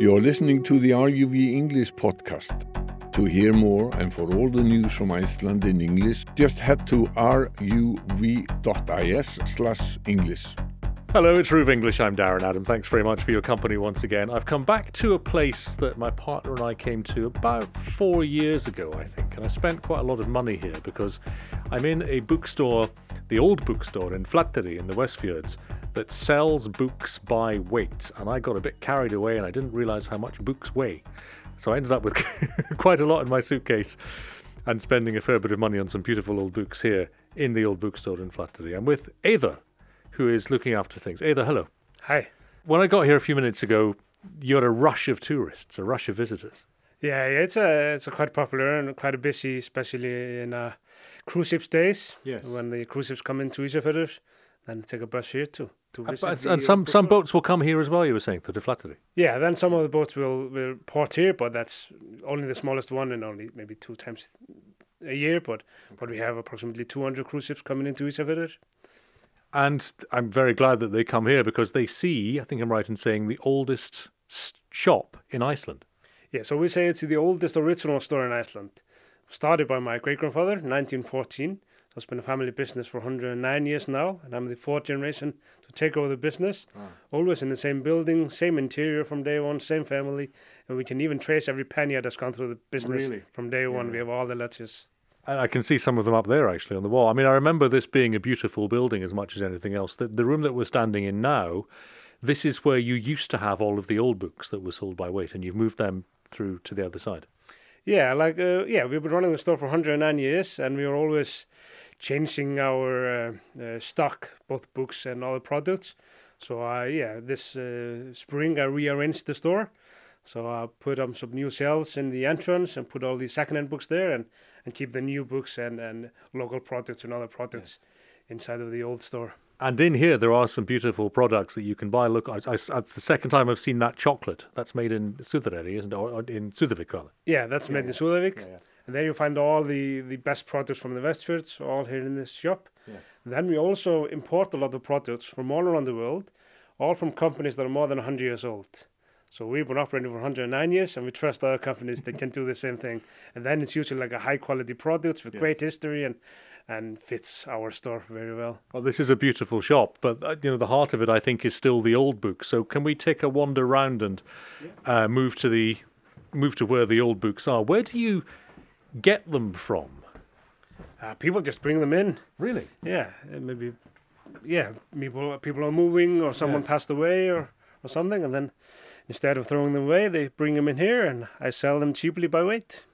You're listening to the RUV English podcast. To hear more and for all the news from Iceland in English, just head to ruv.is/english. Hello, it's RÚV English. I'm Darren Adam. Thanks very much for your company once again. I've come back to a place that my partner and I came to about four years ago, I think, and I spent quite a lot of money here because I'm in a bookstore, the old bookstore in Flateyri in the Westfjords, that sells books by weight. And I got a bit carried away and I didn't realize how much books weigh. So I ended up with quite a lot in my suitcase and spending a fair bit of money on some beautiful old books here in the old bookstore in Flateyri. I'm with Ava who is looking after things. Eyþór, hello. Hi. When I got here a few minutes ago, you had a rush of tourists, a rush of visitors. Yeah, yeah it's a it's a quite popular and quite a busy, especially in uh, cruise ships days. Yes. When the cruise ships come into Ísafjörður, then take a bus here too. To visit but- and some, some boats will come here as well, you were saying, to the Flateyri. Yeah, then some of the boats will, will port here, but that's only the smallest one and only maybe two times a year. But but we have approximately 200 cruise ships coming into Ísafjörður. And I'm very glad that they come here because they see, I think I'm right in saying, the oldest shop in Iceland. Yeah, so we say it's the oldest original store in Iceland. Started by my great grandfather, 1914. So it's been a family business for 109 years now, and I'm the fourth generation to take over the business. Always in the same building, same interior from day one, same family, and we can even trace every penny that's gone through the business Really? from day one. We have all the letters. I I can see some of them up there actually on the wall. I mean, I remember this being a beautiful building as much as anything else. The, the room that we're standing in now, this is where you used to have all of the old books that were sold by weight, and you've moved them through to the other side. Yeah, like uh, yeah, we've been running the store for 109 years, and we are always changing our uh, uh, stock, both books and other products. So uh, yeah, this uh, spring I rearranged the store. So I put up some new shelves in the entrance and put all the second-hand books there, and, and keep the new books and, and local products and other products inside of the old store. And in here, there are some beautiful products that you can buy. Look, I, I, it's the second time I've seen that chocolate. That's made in Suðureyri, isn't it? Or, or in Suðurvik, rather. Yeah, that's made in Súðavík. Yeah, yeah. And there you find all the, the best products from the Westfjords, all here in this shop. Yes. Then we also import a lot of products from all around the world, all from companies that are more than 100 years old. So we've been operating for 109 years, and we trust other companies that can do the same thing. And then it's usually like a high quality products with great history and and fits our store very well. Well, this is a beautiful shop, but uh, you know the heart of it, I think, is still the old books. So, can we take a wander round and uh, move to the move to where the old books are? Where do you get them from? Uh, people just bring them in. Really? Yeah, maybe. Yeah, people people are moving, or someone Yes. passed away, or or something, and then instead of throwing them away, they bring them in here, and I sell them cheaply by weight.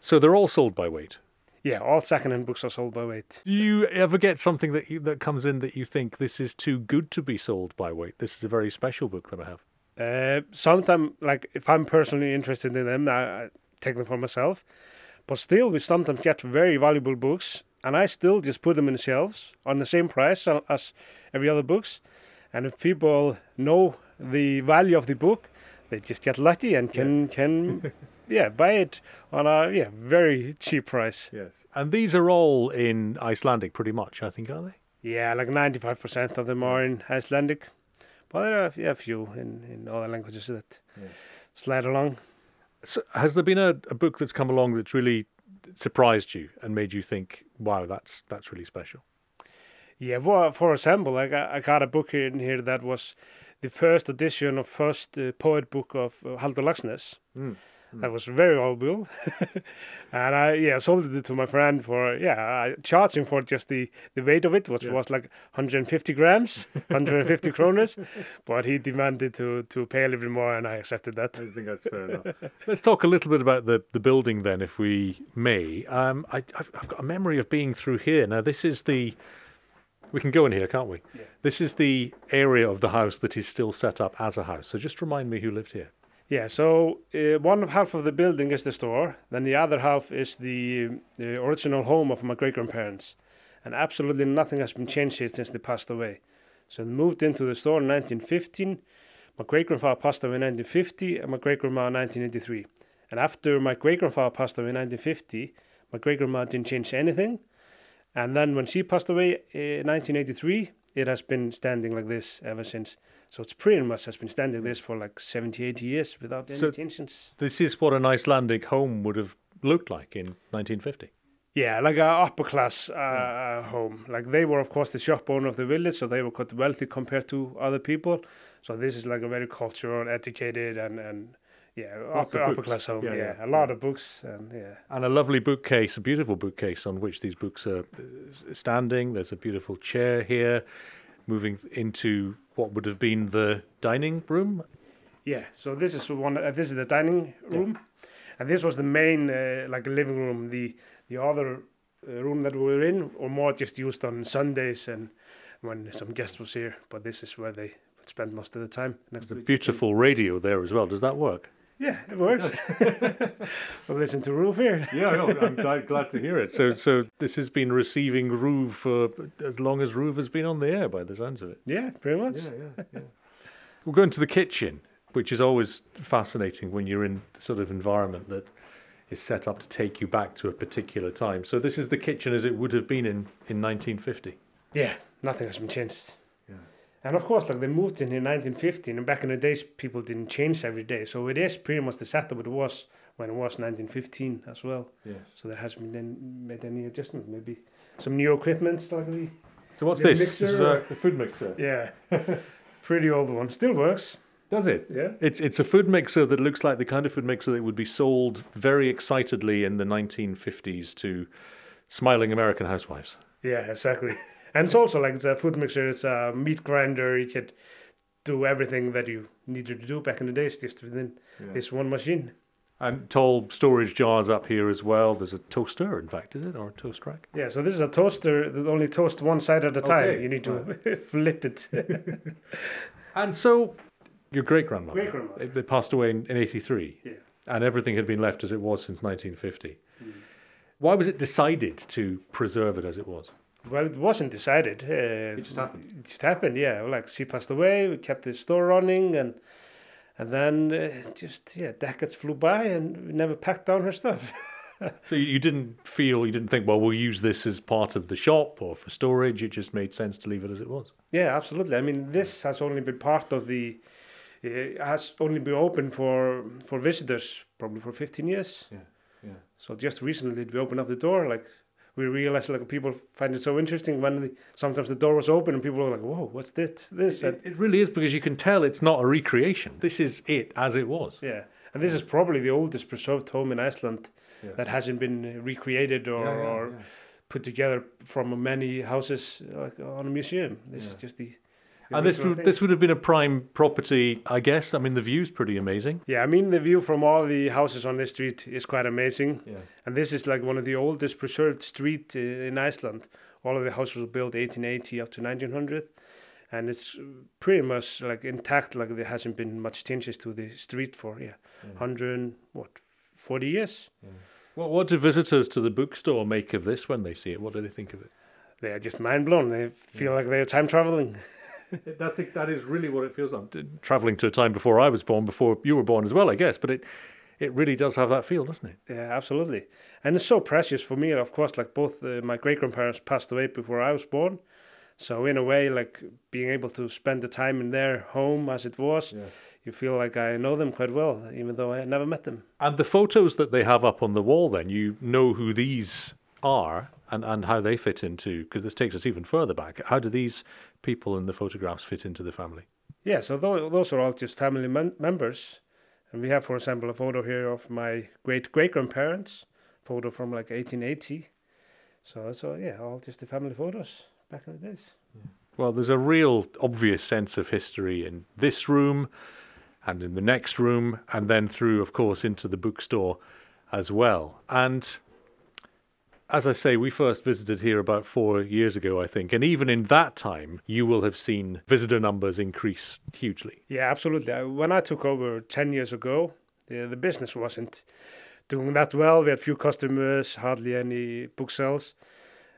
So they're all sold by weight. Yeah, all second-hand books are sold by weight. Do you ever get something that you, that comes in that you think this is too good to be sold by weight? This is a very special book that I have. Uh, sometimes, like if I'm personally interested in them, I, I take them for myself. But still, we sometimes get very valuable books, and I still just put them in shelves on the same price as every other books. And if people know the value of the book, they just get lucky and can can yeah buy it on a yeah very cheap price. Yes. And these are all in Icelandic, pretty much. I think are they? Yeah, like ninety five percent of them are in Icelandic, but there are yeah, a few in in other languages that slide along. So has there been a, a book that's come along that's really surprised you and made you think, "Wow, that's that's really special"? Yeah, for, for example, I got, I got a book in here that was the first edition of first uh, poet book of uh, Halldór Laxness. Mm, That was very old valuable, and I yeah sold it to my friend for yeah I charged him for just the, the weight of it, which Yeah. was like 150 grams, 150 kroners, but he demanded to to pay a little bit more, and I accepted that. I think that's fair enough. Let's talk a little bit about the, the building then, if we may. Um, I, I've, I've got a memory of being through here. Now, this is the. We can go in here, can't we? Yeah. This is the area of the house that is still set up as a house. So just remind me who lived here. Yeah, so uh, one half of the building is the store, then the other half is the, the original home of my great grandparents. And absolutely nothing has been changed here since they passed away. So they moved into the store in 1915. My great grandfather passed away in 1950, and my great grandma in 1983. And after my great grandfather passed away in 1950, my great grandma didn't change anything. And then when she passed away in 1983, it has been standing like this ever since. So it's pretty much has been standing this for like 70, 80 years without any So- changes. This is what an Icelandic home would have looked like in 1950. Yeah, like a upper class uh, uh, home. Like they were, of course, the shop owner of the village, so they were quite wealthy compared to other people. So this is like a very cultural, educated, and and yeah, Lots upper, upper class home. Yeah, Yeah, yeah, a lot yeah. of books, and yeah, And a lovely bookcase, a beautiful bookcase on which these books are uh, standing. There's a beautiful chair here, moving into what would have been the dining room. yeah. So this is one. Uh, this is the dining room, and this was the main uh, like living room. The the other uh, room that we were in, or more just used on Sundays and when some guests was here. But this is where they would spend most of the time. Next There's a beautiful radio there as well. Does that work? Yeah, it works. I've listened to RÚV here. Yeah, no, I'm glad, glad to hear it. So, so this has been receiving RÚV for as long as RÚV has been on the air, by the sounds of it. Yeah, pretty much. yeah, yeah. We'll go into the kitchen, which is always fascinating when you're in the sort of environment that is set up to take you back to a particular time. So this is the kitchen as it would have been in, in 1950. Yeah, nothing has been changed. And of course, like they moved in in 1915, and back in the days, people didn't change every day. So it is pretty much the setup it was when it was 1915 as well. Yes. So there hasn't been made any adjustment. Maybe some new equipment, like the So what's The this? mixer This is a, a food mixer. yeah, pretty old one. Still works. Does it? Yeah. It's it's a food mixer that looks like the kind of food mixer that would be sold very excitedly in the 1950s to smiling American housewives. Yeah, exactly. And it's also like it's a food mixer. It's a uh, meat grinder. You could do everything that you needed to do back in the days just within this one machine. And tall storage jars up here as well. There's a toaster, in fact, is it, or a toast rack? Yeah, so this is a toaster that only toasts one side at a time. Okay, You need to flip it. And so, your great grandmother, Great-grandmother. they passed away in, in 83, Yeah. and everything had been left as it was since 1950. Mm. Why was it decided to preserve it as it was? Well, it wasn't decided. Uh, It just happened. It just happened, yeah. Like she passed away, we kept the store running, and and then uh, just yeah, decades flew by, and we never packed down her stuff. So you you didn't feel, you didn't think, well, we'll use this as part of the shop or for storage. It just made sense to leave it as it was. yeah, absolutely. I mean, this has only been part of the. It has only been open for for visitors probably for 15 years. Yeah, yeah. So just recently did we open up the door like. We realized like people find it so interesting when the, sometimes the door was open and people were like, "Whoa, what's this?" This It, it really is because you can tell it's not a recreation. This is it as it was. Yeah, and this is probably the oldest preserved home in Iceland Yes. that hasn't been uh, recreated or, Yeah, yeah, or yeah. put together from many houses like on a museum. This is just the. The And this would, this would have been a prime property, I guess. I mean, the view's pretty amazing. Yeah, I mean the view from all the houses on this street is quite amazing, Yeah. and this is like one of the oldest preserved street uh, in Iceland. All of the houses were built 1880 up to 1900, and it's pretty much like intact. Like there hasn't been much changes to the street for yeah, Yeah. 100 what 40 years. Well, what do visitors to the bookstore make of this when they see it? What do they think of it? They are just mind blown. They feel like they're time traveling. That's it, that is really what it feels like. Traveling to a time before I was born, before you were born as well, I guess. But it, it really does have that feel, doesn't it? Yeah, absolutely. And it's so precious for me, of course, like both uh, my great grandparents passed away before I was born. So, in a way, like being able to spend the time in their home as it was, you feel like I know them quite well, even though I never met them. And the photos that they have up on the wall, then you know who these are and, and how they fit into. Because this takes us even further back. How do these people in the photographs fit into the family? Yeah, so tho- those are all just family mem- members. And we have, for example, a photo here of my great great grandparents, photo from like 1880. So, so yeah, all just the family photos back in the days. Well, there's a real obvious sense of history in this room and in the next room, and then through, of course, into the bookstore as well. And as I say, we first visited here about four years ago, I think. And even in that time, you will have seen visitor numbers increase hugely. Yeah, absolutely. Uh, when I took over 10 years ago, the, the business wasn't doing that well. We had few customers, hardly any book sales.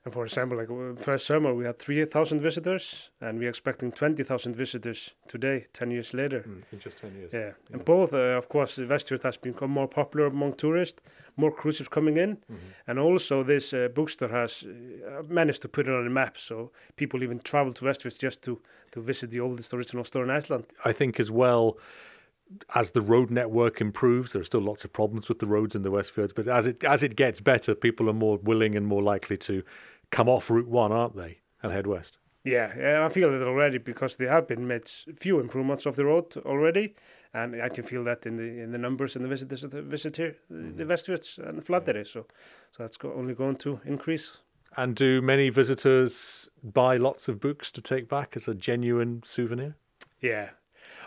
And for example, like first summer we had 3,000 visitors, and we're expecting 20,000 visitors today, 10 years later. Mm, in just 10 years. Yeah, and both, uh, of course, Westfjord has become more popular among tourists, more cruise ships coming in, and also this uh, bookstore has uh, managed to put it on the map, so people even travel to Westfjord just to, to visit the oldest original store in Iceland. I think as well as the road network improves, there are still lots of problems with the roads in the Westfjords, but as it as it gets better, people are more willing and more likely to come off Route One, aren't they, and head west. Yeah, and I feel it already because there have been made few improvements of the road already, and I can feel that in the in the numbers and the visitors that visit here, the Westfjords mm-hmm. and the Flateyri. So, so that's go- only going to increase. And do many visitors buy lots of books to take back as a genuine souvenir? Yeah.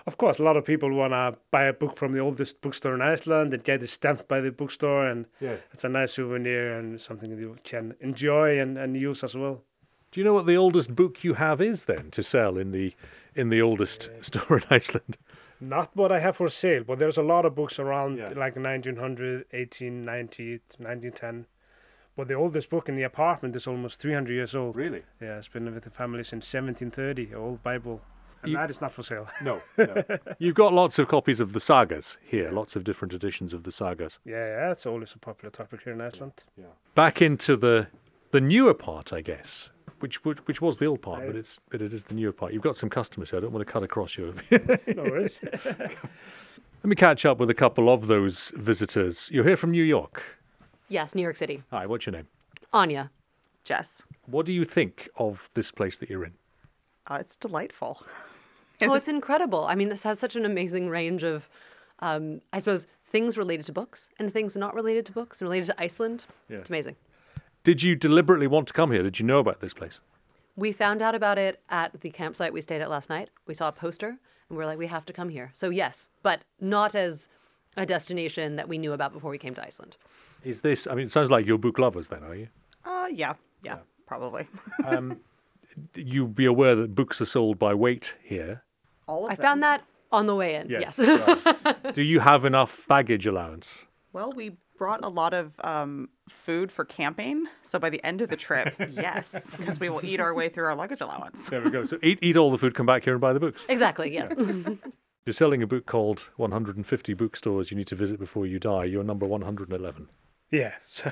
Of course, a lot of people want to buy a book from the oldest bookstore in Iceland and get it stamped by the bookstore, and Yes. it's a nice souvenir and something that you can enjoy and, and use as well. Do you know what the oldest book you have is then to sell in the in the oldest store in Iceland? Not what I have for sale, but there's a lot of books around Yeah. like 1900, 1890, 1910. But the oldest book in the apartment is almost 300 years old. Really? Yeah, it's been with the family since 1730, a old Bible. And You- that is not for sale. No, no. You've got lots of copies of the sagas here, lots of different editions of the sagas. Yeah, yeah, it's always a popular topic here in Iceland. Yeah. Back into the the newer part, I guess, which which, which was the old part, but it's but it is the newer part. You've got some customers here. I don't want to cut across you. no worries. Let me catch up with a couple of those visitors. You're here from New York. Yes, New York City. Hi, what's your name? Anya. Jess. What do you think of this place that you're in? Uh, it's delightful. Oh, it's incredible. I mean, this has such an amazing range of, um, I suppose, things related to books and things not related to books and related to Iceland. Yes. It's amazing. Did you deliberately want to come here? Did you know about this place? We found out about it at the campsite we stayed at last night. We saw a poster and we are like, we have to come here. So, yes, but not as a destination that we knew about before we came to Iceland. Is this? I mean, it sounds like you're book lovers, then, are you? Uh, yeah, yeah, probably. You be aware that books are sold by weight here. All of I them. found that on the way in. Yes. do you have enough baggage allowance? Well, we brought a lot of um, food for camping, so by the end of the trip, yes, because we will eat our way through our luggage allowance. There we go. So eat, eat all the food, come back here and buy the books. exactly. Yes. You're selling a book called 150 Bookstores You Need to Visit Before You Die. You're number 111. Yeah, so,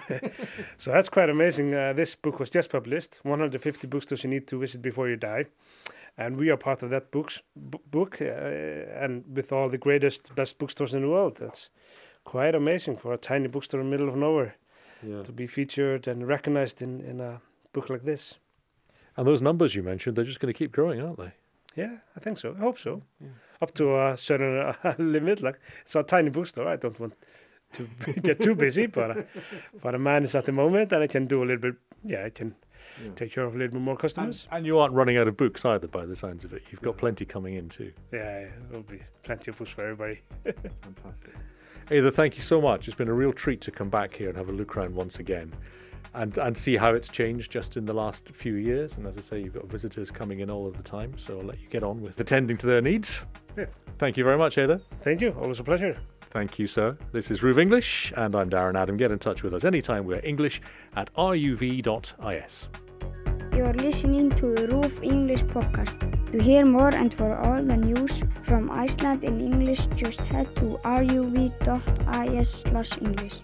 so that's quite amazing. Uh, this book was just published 150 bookstores you need to visit before you die. And we are part of that books, book, uh, and with all the greatest, best bookstores in the world. That's quite amazing for a tiny bookstore in the middle of nowhere Yeah. to be featured and recognized in, in a book like this. And those numbers you mentioned, they're just going to keep growing, aren't they? Yeah, I think so. I hope so. Up to a certain uh, limit. Like it's a tiny bookstore. I don't want to get too busy, but uh, but a man is at the moment, and I can do a little bit. Yeah, I can take care of a little bit more customers. and you aren't running out of books either, by the signs of it. You've got plenty coming in too. yeah, yeah, there'll be plenty of books for everybody. Fantastic. Eyþór, thank you so much. It's been a real treat to come back here and have a look around once again and, and see how it's changed just in the last few years. And as I say, you've got visitors coming in all of the time, so I'll let you get on with attending to their needs. Yeah. Thank you very much, Eyþór. Thank you. Always a pleasure. Thank you, sir. This is RÚV English, and I'm Darren Adam. Get in touch with us anytime. We're English at ruv.is. You're listening to the RÚV English podcast. To hear more and for all the news from Iceland in English, just head to ruv.is/english.